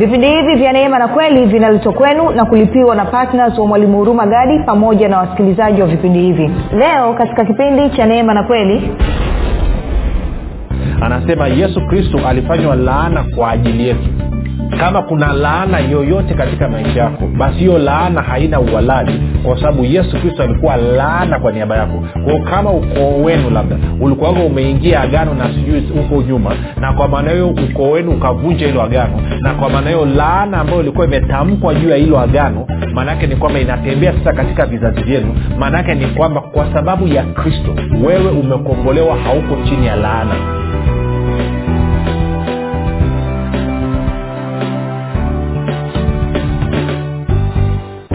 vipindi hivi vya neema na kweli vinaletwa kwenu na kulipiwa na ptns wa mwalimu huruma gadi pamoja na wasikilizaji wa vipindi hivi. Leo katika kipindi cha neema na kweli anasema yesu kristo alifanywa laana kwa ajili yetu kama kuna laana yoyote katika maisha yako basi hiyo laana haina uhalali kwa sababu yesu kristo alikuwa laana kwa niaba yako. Kwao kama ukoo wenu labda ulikuwaga umeingia agano na sijui huko nyuma na kwa maana hiyo ukoo wenu ukavunja hilo agano na kwa maana hiyo laana ambayo ilikuwa imetamkwa juu ya hilo agano maanaake ni kwamba inatembea sasa katika vizazi vyenu. Maanaake ni kwamba kwa sababu ya kristo wewe umekombolewa hauko chini ya laana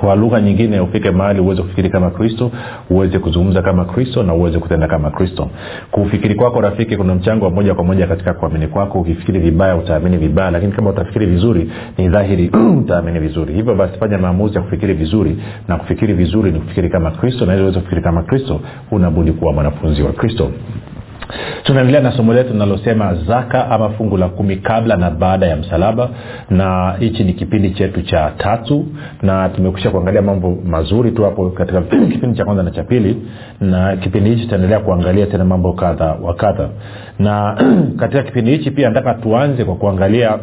kwa lugha nyingine ufike mahali uweze kufikiri kama kristo uweze kuzungumza kama kristo na uweze kutenda kama kristo. Kufikiri kwako rafiki kuna mchango wa moja kwa moja katika kuamini kwako. Ukifikiri vibaya utaamini vibaya lakini kama utafikiri vizuri ni dhahiri utaamini vizuri. Hivyo basi fanya maamuzi ya kufikiri vizuri na kufikiri vizuri ni kufikiri kama kristo na ili uweze kufikiri kama kristo unabudi kuwa mwanafunzi wa kristo tunaendelea na somo letu linalosema zaka ama fungu la kumi kabla na baada ya msalaba na hichi ni kipindi chetu cha tatu na tumekusha kuangalia mambo mazuri tu hapo katika kipindi cha kwanza na cha pili na kipindi hichi tutaendelea kuangalia tena mambo kadha wa kadha. Na katika kipindi hichi pia nataka tuanze kwa kuangalia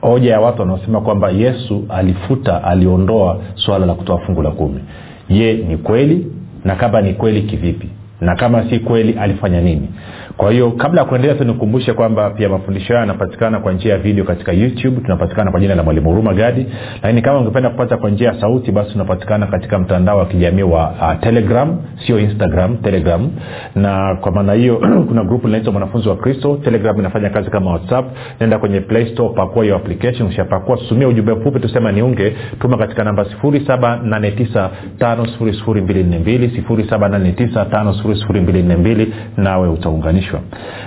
hoja ya watu wanaosema kwamba yesu alifuta aliondoa swala la kutoa fungu la kumi. Je ni kweli? Na kama ni kweli kivipi na kama si kweli alifanya nini kwa hiyo kabla ya kuendelea nikumbushe kwamba pia mafundisho hayo yanapatikana kwa njia ya video katika youtube. Tunapatikana kwa jina la mwalimu huruma gadi. Lakini kama ungependa kupata kwa njia ya sauti basi tunapatikana katika mtandao wa kijamii wa uh, telegram sio instagram telegram. Na kwa maana hiyo kuna grupu linaitwa mwanafunzi wa kristo. Telegram inafanya kazi kama whatsapp. Nenda kwenye play store pakua hiyo application. Ushapakua tutumia ujumbe mfupi tusema niunge. Tuma katika namba 7895242 nawe utaunganishwa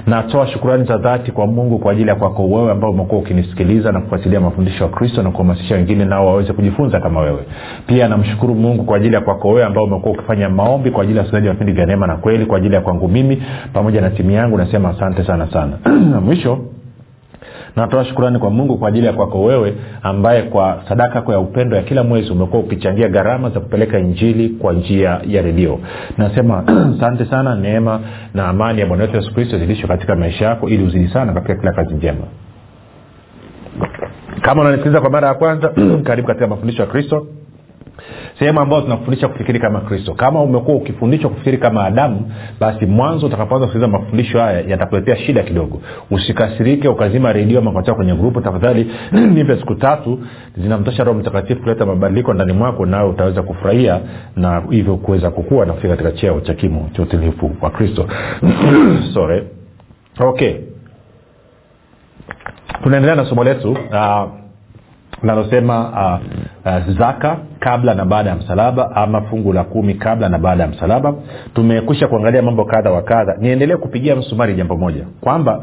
natoa shukurani za dhati kwa mungu kwa ajili ya kwako wewe ambao umekuwa ukinisikiliza na kufuatilia mafundisho ya kristo na kuhamasisha wengine nao waweze kujifunza kama wewe. Pia namshukuru mungu kwa ajili ya kwako wewe ambao umekuwa ukifanya maombi kwa ajili ya wasikilizaji wa vipindi vya neema na kweli kwa ajili ya kwangu mimi pamoja na timu yangu nasema asante sana sana. Mwisho natoa shukurani kwa mungu kwa ajili ya kwako wewe ambaye kwa sadaka yako ya upendo ya kila mwezi umekuwa ukichangia gharama za kupeleka injili kwa njia ya redio. Nasema asante sana neema na amani ya bwana wetu yesu kristo zilishwe katika maisha yako ili uzidi sana katika kila kazi njema. Kama unanisikiliza kwa mara ya kwanza karibu katika mafundisho ya kristo sehemu ambayo tunafundisha kufikiri kama kristo. Kama umekuwa ukifundishwa kufikiri kama adamu basi mwanzo utakapoanza kusikiliza mafundisho haya yatakuletea shida kidogo. Usikasirike ukazima redio makatia kwenye grupu tafadhali. Nipe siku tatu zinamtosha roho mtakatifu kuleta mabadiliko ndani mwako nawe utaweza kufurahia na hivyo kuweza kukua na kufika katika cheo cha kimo cha utilifu wa kristo. Sorry. Okay. Tunaendelea na somo letu. Uh, linalosema uh, uh, zaka kabla na baada ya msalaba ama fungu la kumi kabla na baada ya msalaba. Tumekwisha kuangalia mambo kadha wa kadha. Niendelee kupigia msumari jambo moja. Kwamba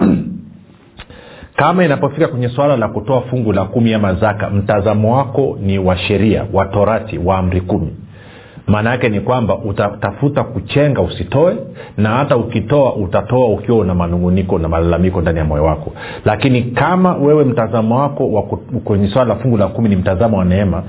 kama inapofika kwenye swala la kutoa fungu la kumi ama zaka mtazamo wako ni wa sheria wa torati wa amri kumi maana yake ni kwamba utatafuta kuchenga usitoe na hata ukitoa utatoa ukiwa una manunguniko na malalamiko ndani ya moyo wako. Lakini kama wewe mtazamo wako wa kwenye swala la fungu la kumi ni mtazamo wa neema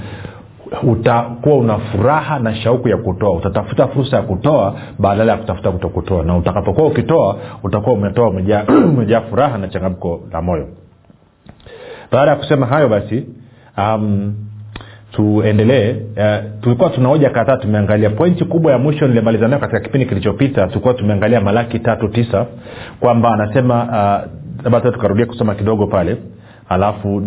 utakuwa una furaha na shauku ya kutoa. Utatafuta fursa ya kutoa badala ya kutafuta kutokutoa. Na utakapokuwa ukitoa utakuwa umetoa umejaa furaha na changamko la moyo. Baada ya kusema hayo basi um, tuendelee. Uh, tulikuwa tuna hoja kadhaa tumeangalia. Pointi kubwa ya mwisho nilimaliza nayo katika kipindi kilichopita tulikuwa tumeangalia malaki tatu tisa kwamba anasema uh, tukarudia kusoma kidogo pale alafu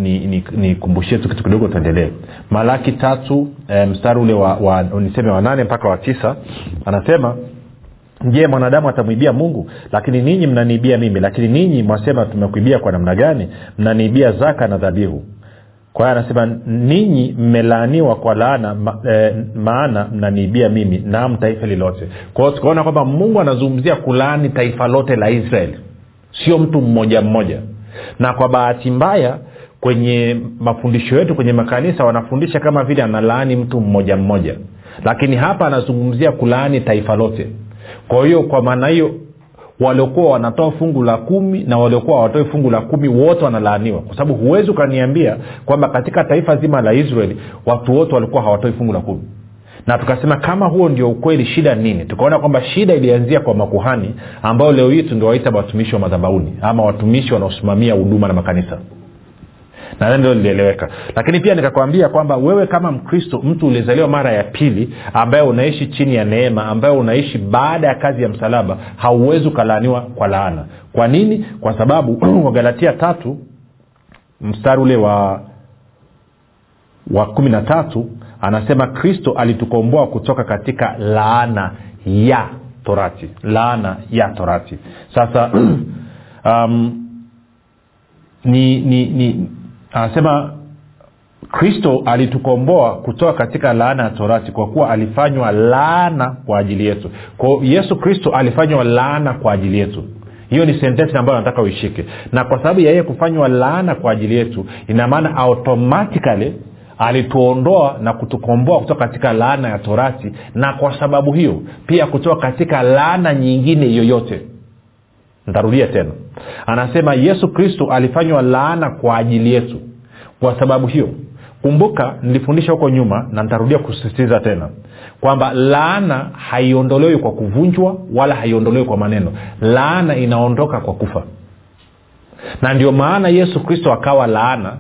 nikumbushie ni, ni tu kitu kidogo tuendelee. Malaki tatu e, mstari ule wa, wa niseme wa nane mpaka wa tisa anasema je mwanadamu atamwibia mungu? Lakini ninyi mnaniibia mimi. Lakini ninyi mwasema tumekuibia kwa namna gani? Mnaniibia zaka na dhabihu kwa hiyo anasema ninyi mmelaaniwa kwa laana ma, e, maana mnaniibia mimi naam taifa lilote. Kwa hiyo tukaona kwamba mungu anazungumzia kulaani taifa lote la israeli. Sio mtu mmoja mmoja. Na kwa bahati mbaya kwenye mafundisho yetu kwenye makanisa wanafundisha kama vile analaani mtu mmoja mmoja. Lakini hapa anazungumzia kulaani taifa lote. Kwa hiyo kwa maana hiyo waliokuwa wanatoa fungu la kumi na waliokuwa hawatoi fungu la kumi wote wanalaaniwa. Kwa sababu huwezi ukaniambia kwamba katika taifa zima la israeli watu wote walikuwa hawatoi fungu la kumi. Na tukasema kama huo ndio ukweli shida nini? Tukaona kwamba shida ilianzia kwa makuhani ambao leo hii tundiwaita watumishi wa madhabauni ama watumishi wanaosimamia huduma na makanisa na ndio lilieleweka. Lakini pia nikakwambia kwamba wewe kama mkristo mtu ulizaliwa mara ya pili ambaye unaishi chini ya neema ambaye unaishi baada ya kazi ya msalaba hauwezi ukalaaniwa kwa laana. Kwa nini? Kwa sababu wagalatia tatu mstari ule wa wa kumi na tatu anasema kristo alitukomboa kutoka katika laana ya torati. Laana ya torati. Sasa um, ni, ni, ni anasema kristo alitukomboa kutoka katika laana ya torati kwa kuwa alifanywa laana kwa ajili yetu. Kwao yesu kristo alifanywa laana kwa ajili yetu. Hiyo ni sentensi ambayo nataka uishike. Na kwa sababu ya yeye kufanywa laana kwa ajili yetu ina maana automatikali alituondoa na kutukomboa kutoka katika laana ya torati na kwa sababu hiyo pia kutoka katika laana nyingine yoyote ntarudia tena. Anasema yesu kristo alifanywa laana kwa ajili yetu. Kwa sababu hiyo kumbuka nilifundisha huko nyuma na nitarudia kusisitiza tena kwamba laana haiondolewi kwa kuvunjwa wala haiondolewi kwa maneno. Laana inaondoka kwa kufa. Na ndio maana yesu kristo akawa laana.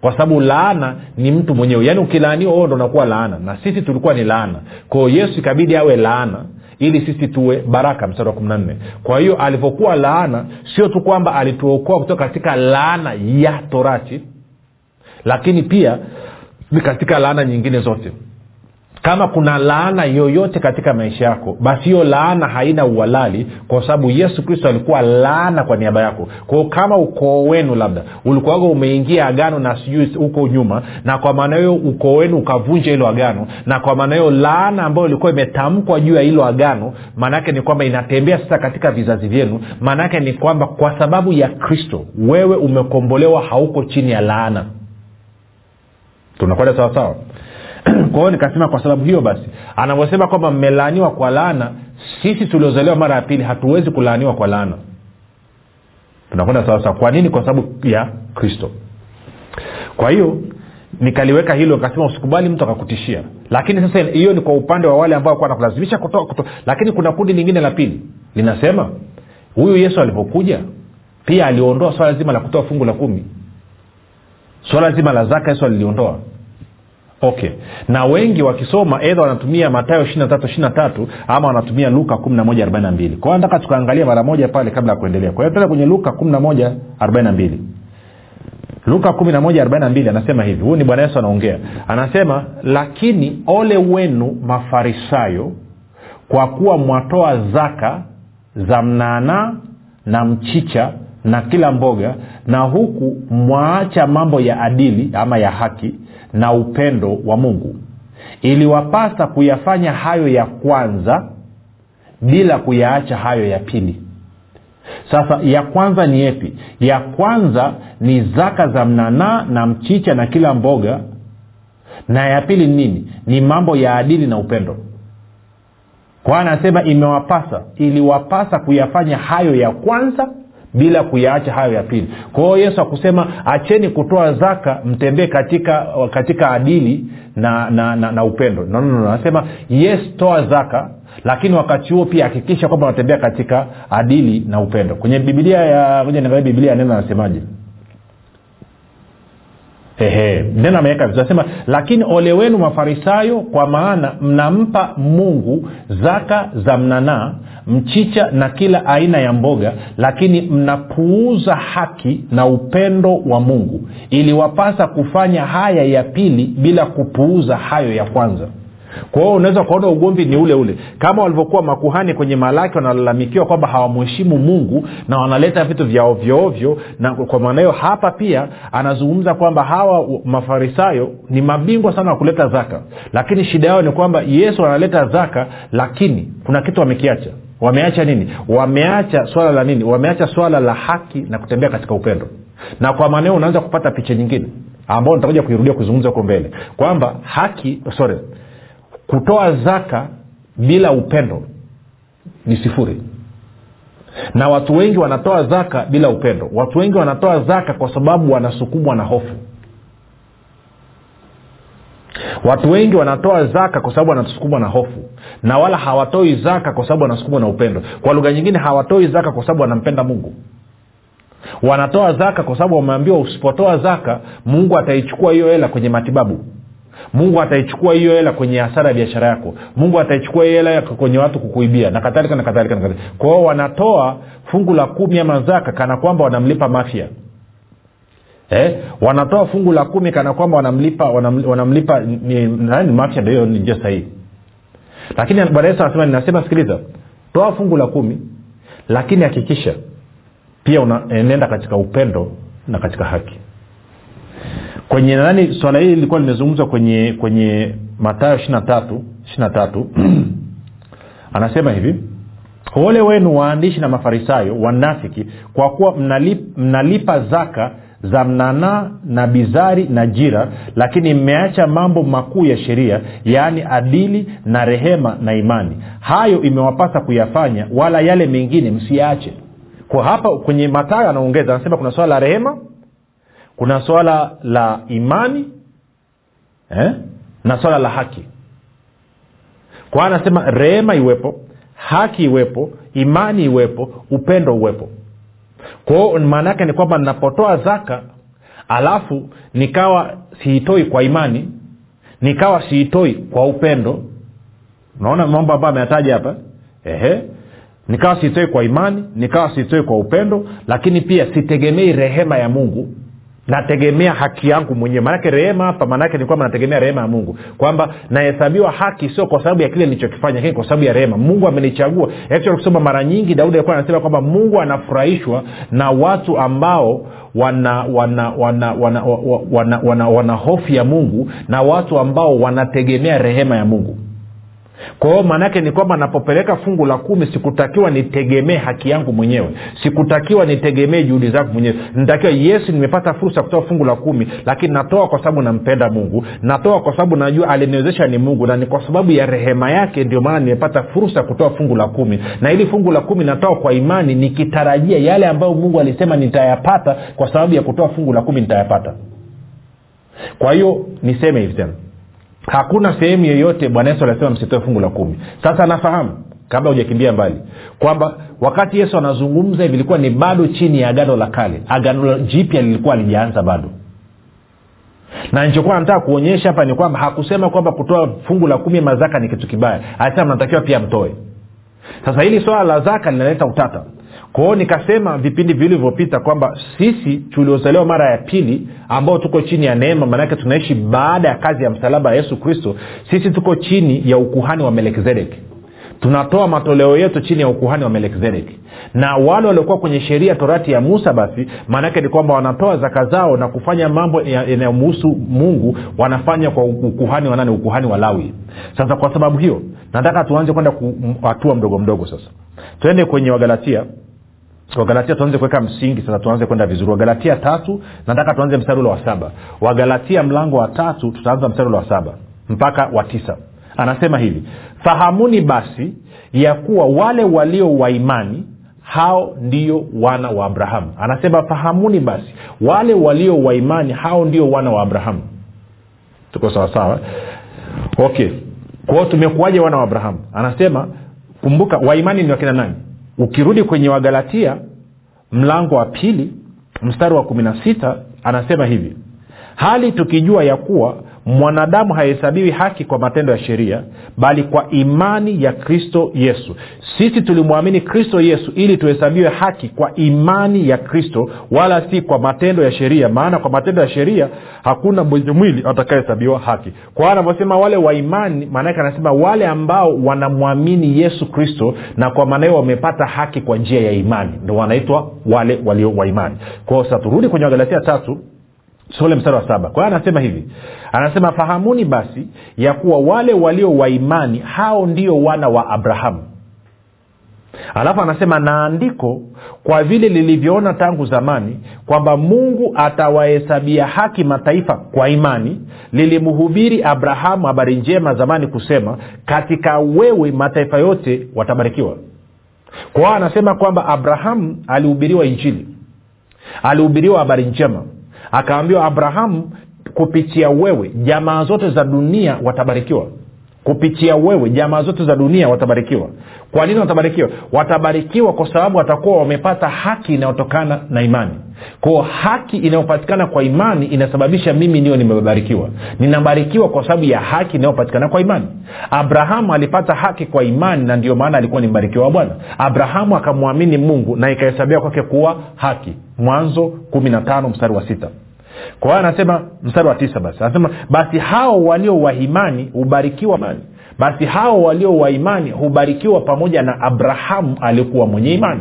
Kwa sababu laana ni mtu mwenyewe. Yaani ukilaaniwa huo ndo unakuwa laana. Na sisi tulikuwa ni laana. Kwao yesu ikabidi awe laana ili sisi tuwe baraka mstari wa kumi na nne. Kwa hiyo alivyokuwa laana sio tu kwamba alituokoa kutoka katika laana ya torati lakini pia ni katika laana nyingine zote kama kuna laana yoyote katika maisha yako basi hiyo laana haina uhalali kwa sababu yesu kristo alikuwa laana kwa niaba yako. Kwao kama ukoo wenu labda ulikuwaga umeingia agano na sijui huko nyuma na kwa maana hiyo ukoo wenu ukavunja hilo agano na kwa maana hiyo laana ambayo ilikuwa imetamkwa juu ya hilo agano maanaake ni kwamba inatembea sasa katika vizazi vyenu. Maanaake ni kwamba kwa sababu ya kristo wewe umekombolewa hauko chini ya laana. Tunakwenda sawasawa kwa hiyo nikasema kwa sababu hiyo basi anavyosema kwamba mmelaaniwa kwa laana sisi tuliozaliwa mara ya pili hatuwezi kulaaniwa kwa laana. Tunakwenda sawasawa kwa nini? Kwa sababu ya kristo. Kwa hiyo nikaliweka hilo nikasema usikubali mtu akakutishia. Lakini sasa hiyo ni kwa upande wa wale ambao nakulazimisha kutoa, kutoa lakini kuna kundi lingine la pili. Linasema huyu yesu alivyokuja pia aliondoa swala zima la kutoa fungu la kumi. Swala zima la zaka yesu aliliondoa okay. Na wengi wakisoma edha wanatumia matayo 3 ama wanatumia luka mbili. Kwao nataka tukaangalia mara moja pale kabla ya kuendelea. Kwa hiyo tena kwenye luka mbili. Luka mbili anasema hivi. Huyu ni bwana yesu anaongea. Anasema lakini ole wenu mafarisayo kwa kuwa mwatoa zaka za mnaanaa na mchicha na kila mboga na huku mwaacha mambo ya adili ama ya haki na upendo wa mungu. Iliwapasa kuyafanya hayo ya kwanza bila kuyaacha hayo ya pili. Sasa ya kwanza ni epi? Ya kwanza ni zaka za mnanaa na mchicha na kila mboga. Na ya pili ni nini? Ni mambo ya adili na upendo. Kwa anasema imewapasa iliwapasa kuyafanya hayo ya kwanza bila kuyaacha hayo ya pili. Kwa hiyo yesu akusema acheni kutoa zaka mtembee katika katika adili na na, na, na upendo. No, yes toa zaka lakini wakati huo pia hakikisha kwamba unatembea katika adili na upendo. Kwenye bibilia ya kwenye niangalia bibilia neno anasemaje neno ameweka anasema lakini ole wenu mafarisayo kwa maana mnampa mungu zaka za mnanaa mchicha na kila aina ya mboga lakini mnapuuza haki na upendo wa mungu iliwapasa kufanya haya ya pili bila kupuuza hayo ya kwanza kwa hiyo unaweza ukaona ugomvi ni ule ule. Kama walivyokuwa makuhani kwenye malaki wanalalamikiwa kwamba hawamheshimu mungu na wanaleta vitu vya ovyoovyo na kwa maana hiyo hapa pia anazungumza kwamba hawa mafarisayo ni mabingwa sana wa kuleta zaka. Lakini shida yao ni kwamba yesu analeta zaka lakini kuna kitu wamekiacha. Wameacha nini? Wameacha swala la nini? Wameacha swala la haki na kutembea katika upendo. Na kwa maanao unaanza kupata picha nyingine ambao nitakuja kuirudia kuzungumza huko mbele. Kwamba haki sorry kutoa zaka bila upendo ni sifuri. Na watu wengi wanatoa zaka bila upendo. Watu wengi wanatoa zaka kwa sababu wanasukumwa na hofu. Watu wengi wanatoa zaka kwa sababu wanasukumwa na hofu. Na wala hawatoi zaka kwa sababu wanasukumwa na upendo. Kwa lugha nyingine hawatoi zaka kwa sababu wanampenda mungu. Wanatoa zaka kwa sababu wameambiwa usipotoa zaka mungu ataichukua hiyo hela kwenye matibabu mungu ataichukua hiyo hela kwenye hasara ya biashara yako. Mungu ataichukua hiyo hela kwenye watu kukuibia na kadhalika na kadhalika na kadhalika. Kwa hiyo wanatoa fungu la kumi ama zaka kana kwamba wanamlipa mafya eh? wanatoa fungu la kumi kana kwamba wanamlipa wanam, wanamlipa ni, ni mafya ndio ni njia sahihi. Lakini bwana yesu anasema ninasema sikiliza toa fungu la kumi lakini hakikisha pia unaenenda katika upendo na katika haki kwenye nani swala hili lilikuwa limezungumzwa kwenye kwenye matayo ishiri tatu anasema hivi ole wenu waandishi na mafarisayo wanafiki kwa kuwa mnalip, mnalipa zaka za mnanaa na bizari na jira lakini mmeacha mambo makuu ya sheria yaani adili na rehema na imani. Hayo imewapasa kuyafanya wala yale mengine msiyaache. Kwa hapa kwenye matayo anaongeza anasema kuna swala la rehema kuna swala la imani eh? na swala la haki. Kwa anasema rehema iwepo haki iwepo imani iwepo upendo uwepo. Kwao maana yake ni kwamba ninapotoa zaka alafu nikawa siitoi kwa imani nikawa siitoi kwa upendo. Unaona mambo ambayo ameyataja hapa? Ehe. Nikawa siitoi kwa imani nikawa siitoi kwa upendo lakini pia sitegemei rehema ya mungu nategemea haki yangu mwenyewe. Maanake rehema hapa maanake ni kwamba nategemea rehema ya mungu. Kwamba nahesabiwa haki sio kwa sababu ya kile nilichokifanya lakini kwa sababu ya rehema. Mungu amenichagua. Actually kusoma mara nyingi daudi alikuwa anasema kwamba mungu anafurahishwa na watu ambao wana wana wana wana, wana, wana, wana, wana hofu ya mungu na watu ambao wanategemea rehema ya mungu kwa hiyo maanaake ni kwamba napopeleka fungu la kumi sikutakiwa nitegemee haki yangu mwenyewe. Sikutakiwa nitegemee juhudi zangu mwenyewe. Nitakiwa yesu nimepata fursa ya kutoa fungu la kumi lakini natoa kwa sababu nampenda mungu. Natoa kwa sababu najua aliniwezesha ni mungu na ni kwa sababu ya rehema yake ndio maana nimepata fursa ya kutoa fungu la kumi. Na ili fungu la kumi natoa kwa imani nikitarajia yale ambayo mungu alisema nitayapata kwa sababu ya kutoa fungu la kumi nitayapata. Kwa hiyo niseme hivi tena hakuna sehemu yeyote bwana yesu alisema msitoe fungu la kumi. Sasa nafahamu kabla hujakimbia mbali kwamba wakati yesu anazungumza hivi ilikuwa ni bado chini ya agano la kale. Agano jipya lilikuwa alijaanza bado. Na nilichokuwa nataka kuonyesha hapa ni kwamba hakusema kwamba kutoa fungu la kumi mazaka ni kitu kibaya. Alisema mnatakiwa pia mtoe. Sasa hili swala la zaka linaleta utata kwao nikasema vipindi vilivyopita kwamba sisi tuliozaliwa mara ya pili ambao tuko chini ya neema maanake tunaishi baada ya kazi ya msalaba ya yesu kristo sisi tuko chini ya ukuhani wa melkizedeki tunatoa matoleo yetu chini ya ukuhani wa melkizedeki na wale waliokuwa kwenye sheria torati ya musa basi maanake ni kwamba wanatoa zaka zao na kufanya mambo yanayomuhusu mungu wanafanya kwa ukuhani wa nani? Ukuhani wa lawi. Sasa kwa sababu hiyo nataka tuanze kwenda hatua mdogo mdogo sasa. Twende kwenye wagalatia wagalatia tuanze kuweka msingi sasa tuanze kwenda vizuri. Wagalatia tatu nataka tuanze mstari ule wa saba. Wagalatia mlango wa tatu tutaanza mstari ule wa saba mpaka wa tisa. Anasema hivi fahamuni basi ya kuwa wale walio waimani hao ndio wana wa abrahamu. Anasema fahamuni basi wale walio waimani hao ndio wana wa abrahamu. Tuko sawasawa okay. Kwao tumekuwaje wana wa abrahamu? Anasema kumbuka waimani ni wakina nani ukirudi kwenye wagalatia mlango wa pili mstari wa kumi na sita anasema hivi hali tukijua ya kuwa mwanadamu hahesabiwi haki kwa matendo ya sheria bali kwa imani ya kristo yesu. Sisi tulimwamini kristo yesu ili tuhesabiwe haki kwa imani ya kristo wala si kwa matendo ya sheria. Maana kwa matendo ya sheria hakuna mwenye mwili atakayehesabiwa haki. Kwa hiyo anavyosema wale wa imani maanake anasema wale ambao wanamwamini yesu kristo na kwa maana hiyo wamepata haki kwa njia ya imani. Ndo wanaitwa wale walio wa imani. Kwao sasa turudi kwenye wagalatia tatu sole mstari wa saba. Kwa hiyo anasema hivi. Anasema fahamuni basi ya kuwa wale walio waimani hao ndio wana wa abrahamu. Alafu anasema na andiko kwa vile lilivyoona tangu zamani kwamba mungu atawahesabia haki mataifa kwa imani lilimhubiri abrahamu habari njema zamani kusema katika wewe mataifa yote watabarikiwa. Kwa hiyo anasema kwamba abrahamu alihubiriwa injili. Alihubiriwa habari njema akaambiwa abrahamu kupitia wewe jamaa zote za dunia watabarikiwa. Kupitia wewe jamaa zote za dunia watabarikiwa. Kwa nini watabarikiwa? Watabarikiwa kwa sababu watakuwa wamepata haki inayotokana na imani kwao haki inayopatikana kwa imani inasababisha mimi niyo nimebarikiwa. Ninabarikiwa kwa sababu ya haki inayopatikana kwa imani. Abrahamu alipata haki kwa imani na ndio maana alikuwa ni mbarikiwa wa bwana. Abrahamu akamwamini mungu na ikahesabia kwake kuwa haki. Mwanzo 15 mstari wa sita. Kwa hiyo anasema mstari wa tisa basi. Anasema basi hao walio wahimani hubarikiwa imani. Basi hao walio waimani hubarikiwa pamoja na abrahamu aliyekuwa mwenye imani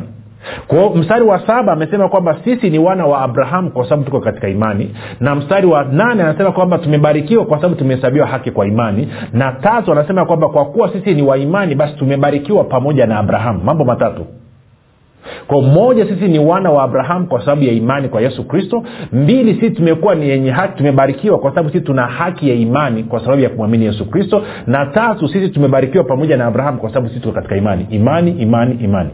kwao mstari wa saba amesema kwamba sisi ni wana wa abrahamu kwa sababu tuko katika imani na mstari wa nane anasema kwamba tumebarikiwa kwa sababu tumehesabiwa haki kwa imani na tatu anasema kwamba kwa kuwa sisi ni waimani basi tumebarikiwa pamoja na abrahamu mambo matatu. Kwa moja sisi ni wana wa abrahamu kwa sababu ya imani kwa yesu kristo. Mbili sisi tumekuwa ni yenye haki tumebarikiwa kwa sababu sisi tuna haki ya imani kwa sababu ya kumwamini yesu kristo. Na tatu sisi tumebarikiwa pamoja na abrahamu kwa sababu sisi tuko katika imani. Imani imani imani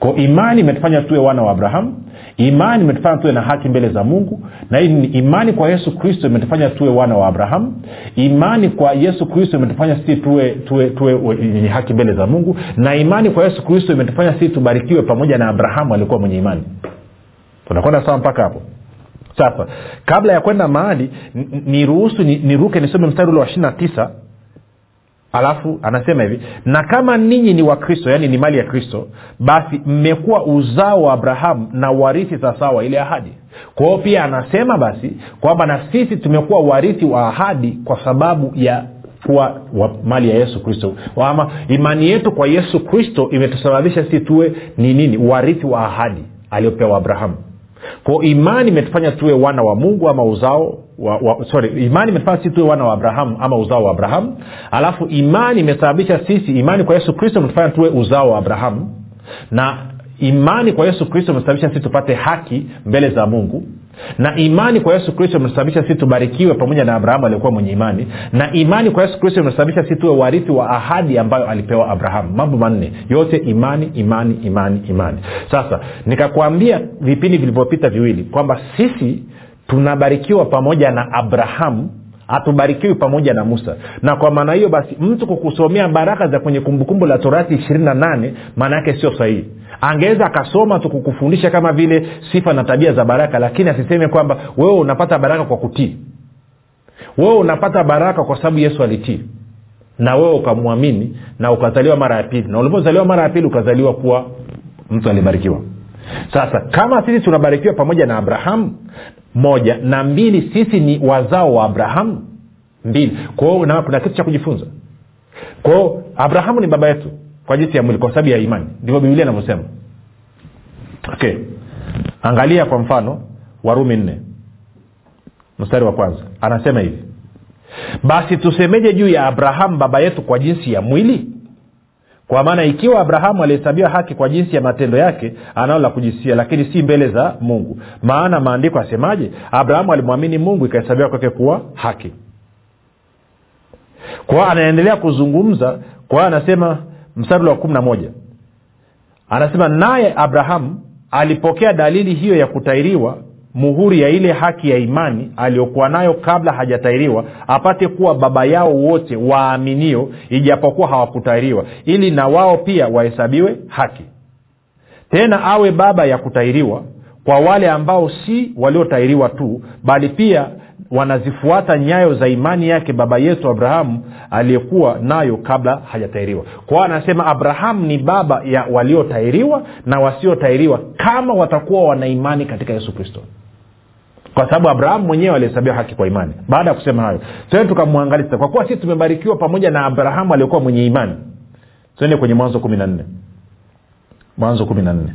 ko imani imetufanya tuwe wana wa abrahamu imani imetufanya tuwe na haki mbele za mungu na hii ni imani kwa yesu kristo imetufanya tuwe wana wa abrahamu imani kwa yesu kristo imetufanya sisi tuwe tuwe tuwe wenye haki mbele za mungu na imani kwa yesu kristo imetufanya sisi tubarikiwe pamoja na abrahamu alikuwa mwenye imani. Tunakwenda sawa mpaka hapo? Sasa kabla ya kwenda mahali niruhusu niruke nisome mstari ule wa ishiri na tisa alafu anasema hivi na kama ninyi ni wakristo yaani ni mali ya kristo basi mmekuwa uzao wa abrahamu na warithi sawasawa ile ahadi. Kwa pia anasema basi kwamba na sisi tumekuwa warithi wa ahadi kwa sababu ya kuwa wa mali ya yesu kristo. Ama imani yetu kwa yesu kristo imetusababisha sisi tuwe ni nini? Warithi wa ahadi aliyopewa abrahamu. Kwao imani imetufanya tuwe wana wa mungu ama uzao wa, wa, sorry imani imetufanya sisi tuwe wana wa abrahamu ama uzao wa abrahamu. Alafu imani imesababisha sisi imani kwa yesu kristo imetufanya tuwe uzao wa abrahamu. Na imani kwa yesu kristo imesababisha sisi tupate haki mbele za mungu. Na imani kwa yesu kristo imesababisha sisi tubarikiwe pamoja na abrahamu aliyekuwa mwenye imani. Na imani kwa yesu kristo imesababisha sisi tuwe warithi wa ahadi ambayo alipewa abrahamu. Mambo manne. Yote imani imani imani imani. Sasa nikakwambia vipindi vilivyopita viwili kwamba sisi tunabarikiwa pamoja na abrahamu hatubarikiwi pamoja na musa. Na kwa maana hiyo basi mtu kukusomea baraka za kwenye kumbukumbu la torati ishirini na nane maana yake sio sahihi. Angeweza akasoma tu kukufundisha kama vile sifa na tabia za baraka lakini asiseme kwamba wewe unapata baraka kwa kutii. Wewe unapata baraka kwa sababu yesu alitii. Na wewe ukamwamini na ukazaliwa mara ya pili. Na ulipozaliwa mara ya pili ukazaliwa kuwa mtu alibarikiwa sasa kama sisi tunabarikiwa pamoja na abrahamu moja na mbili sisi ni wazao wa abrahamu mbili. Kwao kuna kitu cha kujifunza. Kwao abrahamu ni baba yetu kwa jinsi ya mwili kwa sababu ya imani. Ndivyo biblia inavyosema. Okay. Angalia kwa mfano warumi nne mstari wa kwanza. Anasema hivi. Basi tusemeje juu ya abrahamu baba yetu kwa jinsi ya mwili kwa maana ikiwa abrahamu alihesabiwa haki kwa jinsi ya matendo yake analo la kujisia lakini si mbele za mungu. Maana maandiko asemaje abrahamu alimwamini mungu ikahesabiwa kwake kuwa haki. Kwao anaendelea kuzungumza kwao anasema mstari wa kumi na moja. Anasema naye abrahamu alipokea dalili hiyo ya kutairiwa muhuri ya ile haki ya imani aliyokuwa nayo kabla hajatairiwa apate kuwa baba yao wote waaminio ijapokuwa hawakutairiwa ili na wao pia wahesabiwe haki. Tena awe baba ya kutairiwa kwa wale ambao si waliotairiwa tu bali pia wanazifuata nyayo za imani yake baba yetu abrahamu aliyekuwa nayo kabla hajatairiwa kwao anasema abrahamu ni baba ya waliotairiwa na wasiotairiwa kama watakuwa wana imani katika yesu kristo. Kwa sababu abrahamu mwenyewe alihesabiwa haki kwa imani. Baada ya kusema hayo tene tukamwangalia kwa kuwa sisi tumebarikiwa pamoja na abrahamu aliyekuwa mwenye imani. Tuende kwenye mwanzo kumi na nne. Mwanzo kumi na nne.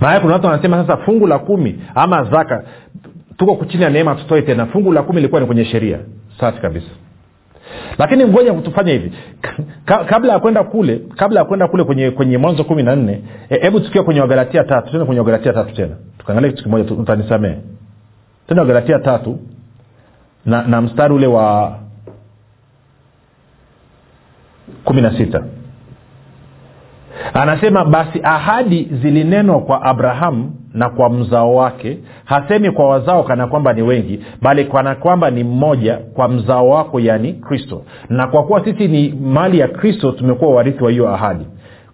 Maana kuna watu wanasema sasa fungu la kumi ama zaka tuko chini ya neema tutoe tena. Fungu la kumi ilikuwa ni kwenye sheria. Safi kabisa. Lakini ngoja tufanye hivi. Ka, kabla ya kwenda kule kabla ya kwenda kule kwenye kwenye mwanzo kumi na nne hebu e, tukiwa kwenye wagalatia tatu tena kwenye wagalatia tatu tena. Tukaangalia kitu kimoja utanisamee tena wagalatia tatu na, na mstari ule wa kumi na sita. Anasema basi ahadi zilinenwa kwa abrahamu na kwa mzao wake hasemi kwa wazao kana kwamba ni wengi bali kana kwamba ni mmoja kwa mzao wako yaani kristo. Na kwa kuwa sisi ni mali ya kristo tumekuwa warithi wa hiyo ahadi.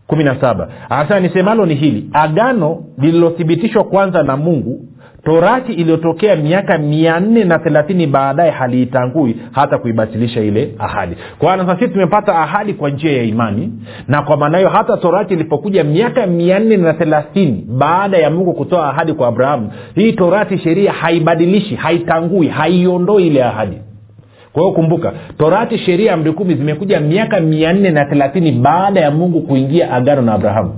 Kumi na saba. Anasema nisemalo ni hili agano lililothibitishwa kwanza na mungu torati iliyotokea miaka mia nne na thelathini baadaye haliitangui hata kuibatilisha ile ahadi. Kwa hiyo sisi tumepata ahadi kwa njia ya imani na kwa maana hiyo hata torati ilipokuja miaka mia nne na thelathini baada ya mungu kutoa ahadi kwa abrahamu hii torati sheria haibadilishi haitangui haiondoi ile ahadi. Kwa hiyo kumbuka torati sheria amri kumi zimekuja miaka mia nne na thelathini baada ya mungu kuingia agano na abrahamu.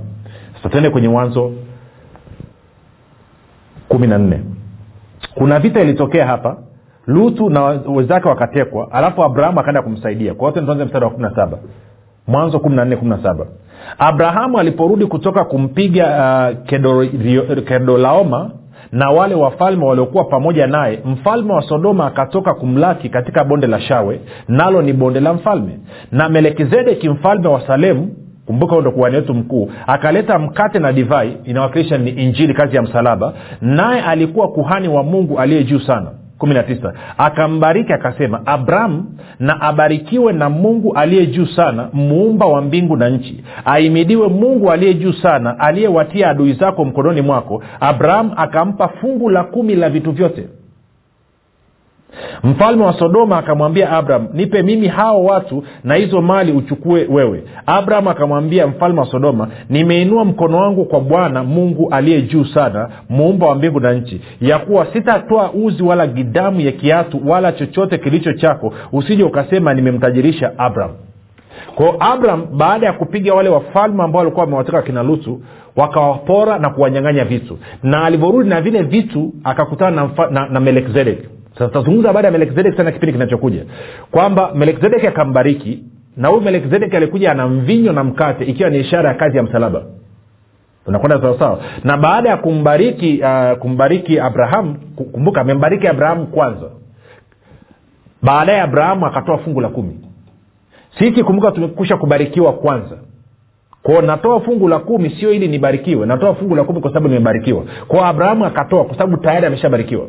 Sasa tuende kwenye mwanzo kumi na nne. Kuna vita ilitokea hapa lutu na wenzake wakatekwa alafu abrahamu akaenda kumsaidia. Kwa wote tuanze mstari wa kumi na saba. Mwanzo kumi na nne kumi na saba. Abrahamu aliporudi kutoka kumpiga uh, kedolaoma na wale wafalme waliokuwa pamoja naye mfalme wa sodoma akatoka kumlaki katika bonde la shawe nalo ni bonde la mfalme. Na melekizedeki mfalme wa salemu kumbuka ndo kuhani wetu mkuu. Akaleta mkate na divai inawakilisha ni injili kazi ya msalaba. Naye alikuwa kuhani wa mungu aliye juu sana. 19 akambariki akasema abrahamu na abarikiwe na mungu aliye juu sana muumba wa mbingu na nchi. Aimidiwe mungu aliye juu sana aliyewatia adui zako mkononi mwako. Abrahamu akampa fungu la kumi la vitu vyote mfalme wa sodoma akamwambia abraham nipe mimi hao watu na hizo mali uchukue wewe. Abraham akamwambia mfalme wa sodoma nimeinua mkono wangu kwa bwana mungu aliye juu sana muumba wa mbingu na nchi ya kuwa sitatoa uzi wala gidamu ya kiatu wala chochote kilicho chako usije ukasema nimemtajirisha abraham. Kwao abraham baada ya kupiga wale wafalme ambao walikuwa wamewateka wakina lutu wakawapora na kuwanyang'anya vitu. Na alivyorudi na vile vitu akakutana na, na, na melekizedeki sasa tutazungumza baada ya melekizedek sana kipindi kinachokuja. Kwamba melkizedek akambariki na huyu melekizedeki alikuja ana mvinyo na mkate ikiwa ni ishara ya kazi ya msalaba. Tunakwenda sawasawa na baada ya kumbariki uh, kumbariki abraham kumbuka amembariki abrahamu kwanza. Baadaye abrahamu akatoa fungu la kumi. Sisi kumbuka tumekusha kubarikiwa kwanza. Kwao natoa fungu la kumi sio ili nibarikiwe. Natoa fungu la kumi kwa sababu nimebarikiwa. Kwao abrahamu akatoa kwa sababu tayari ameshabarikiwa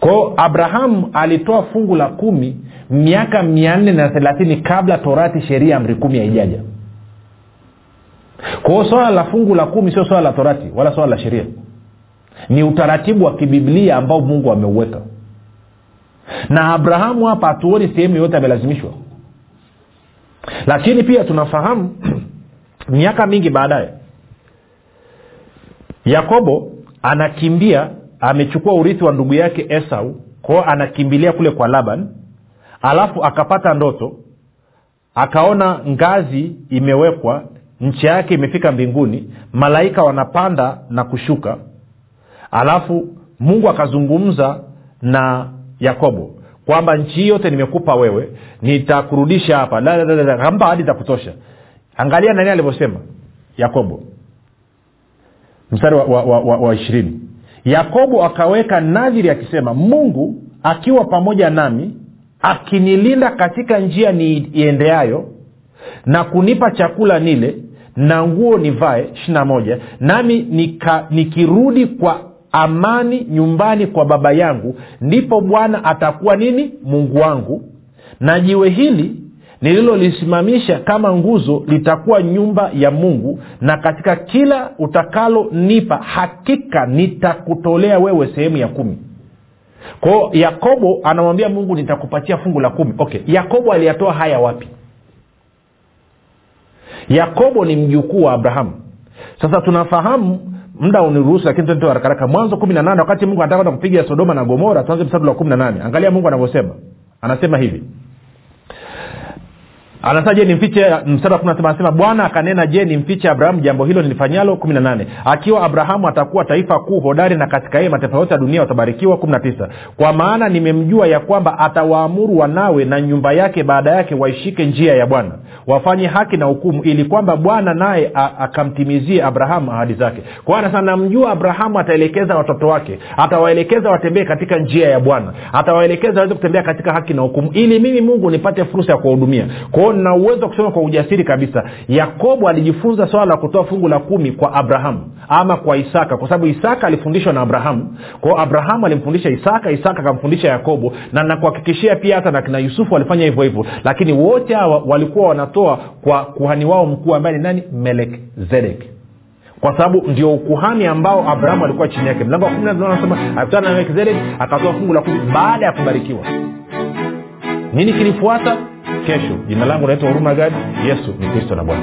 kwao abrahamu alitoa fungu la kumi miaka mia nne na thelathini kabla torati sheria amri kumi haijaja. Kwao swala la fungu la kumi sio swala la torati wala swala la sheria. Ni utaratibu wa kibiblia ambao mungu ameuweka. Na abrahamu hapa hatuoni sehemu yoyote amelazimishwa. Lakini pia tunafahamu miaka mingi baadaye yakobo anakimbia amechukua urithi wa ndugu yake esau kwao anakimbilia kule kwa laban alafu akapata ndoto akaona ngazi imewekwa nchi yake imefika mbinguni malaika wanapanda na kushuka alafu mungu akazungumza na yakobo kwamba nchi hii yote nimekupa wewe nitakurudisha hapa. Kampa hadi za kutosha. Angalia nani alivyosema? Yakobo. Mstari wa ishirini yakobo akaweka nadhiri akisema mungu akiwa pamoja nami akinilinda katika njia niiendeayo na kunipa chakula nile na nguo nivae. Moja. Nami nika, nikirudi kwa amani nyumbani kwa baba yangu ndipo bwana atakuwa nini? Mungu wangu. Na jiwe hili nililolisimamisha kama nguzo litakuwa nyumba ya mungu na katika kila utakalonipa hakika nitakutolea wewe sehemu ya kumi. Kwao yakobo anamwambia mungu nitakupatia fungu la kumi. Okay yakobo aliyatoa haya wapi? Yakobo ni mjukuu wa abrahamu. Sasa tunafahamu muda uniruhusu lakini tuende harakaraka mwanzo kumi na nane wakati mungu anataka kupiga sodoma na gomora tuanze mstari wa kumi na nane. Angalia mungu anavyosema. Anasema hivi anasema je nimfiche mstari bwana akanena je nimfiche abrahamu jambo hilo nilifanyalo? kumi na nane akiwa abrahamu atakuwa taifa kuu hodari na katika yeye mataifa yote ya dunia watabarikiwa. kumi na tisa kwa maana nimemjua ya kwamba atawaamuru wanawe na nyumba yake baada yake waishike njia ya bwana wafanye haki na hukumu ili kwamba bwana naye akamtimizie abrahamu ahadi zake. Kwa anasema namjua abrahamu ataelekeza watoto wake atawaelekeza watembee katika njia ya bwana atawaelekeza waweze kutembea katika haki na hukumu ili mimi mungu nipate fursa ya kuwahudumia. Kwa hiyo nina uwezo wa kusema kwa ujasiri kabisa yakobo alijifunza swala la kutoa fungu la kumi kwa abrahamu ama kwa isaka kwa sababu isaka alifundishwa na abrahamu kwao abrahamu alimfundisha isaka isaka akamfundisha yakobo na nakuhakikishia pia hata na kina yusufu walifanya hivyo hivyo. Lakini wote hawa walikuwa wanatoa kwa kuhani wao mkuu ambaye ni nani? Melekzedek kwa sababu ndio ukuhani ambao abrahamu alikuwa chini yake. Mlango wa anasema akutana na melkizedek akatoa fungu la kumi baada ya kubarikiwa. Nini kilifuata kesho. Jina langu naitwa huruma gadi. Yesu ni kristo na bwana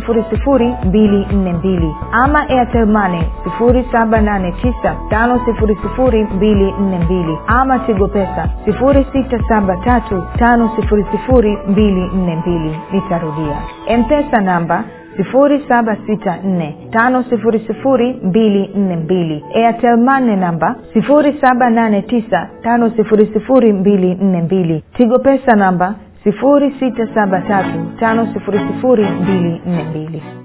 5242 ama airtelmane 7895242 ama tigopesa pesa 6735242 nitarudia. Mpesa namba 7645242 airtelmane namba 7895242 tigo pesa namba 6735242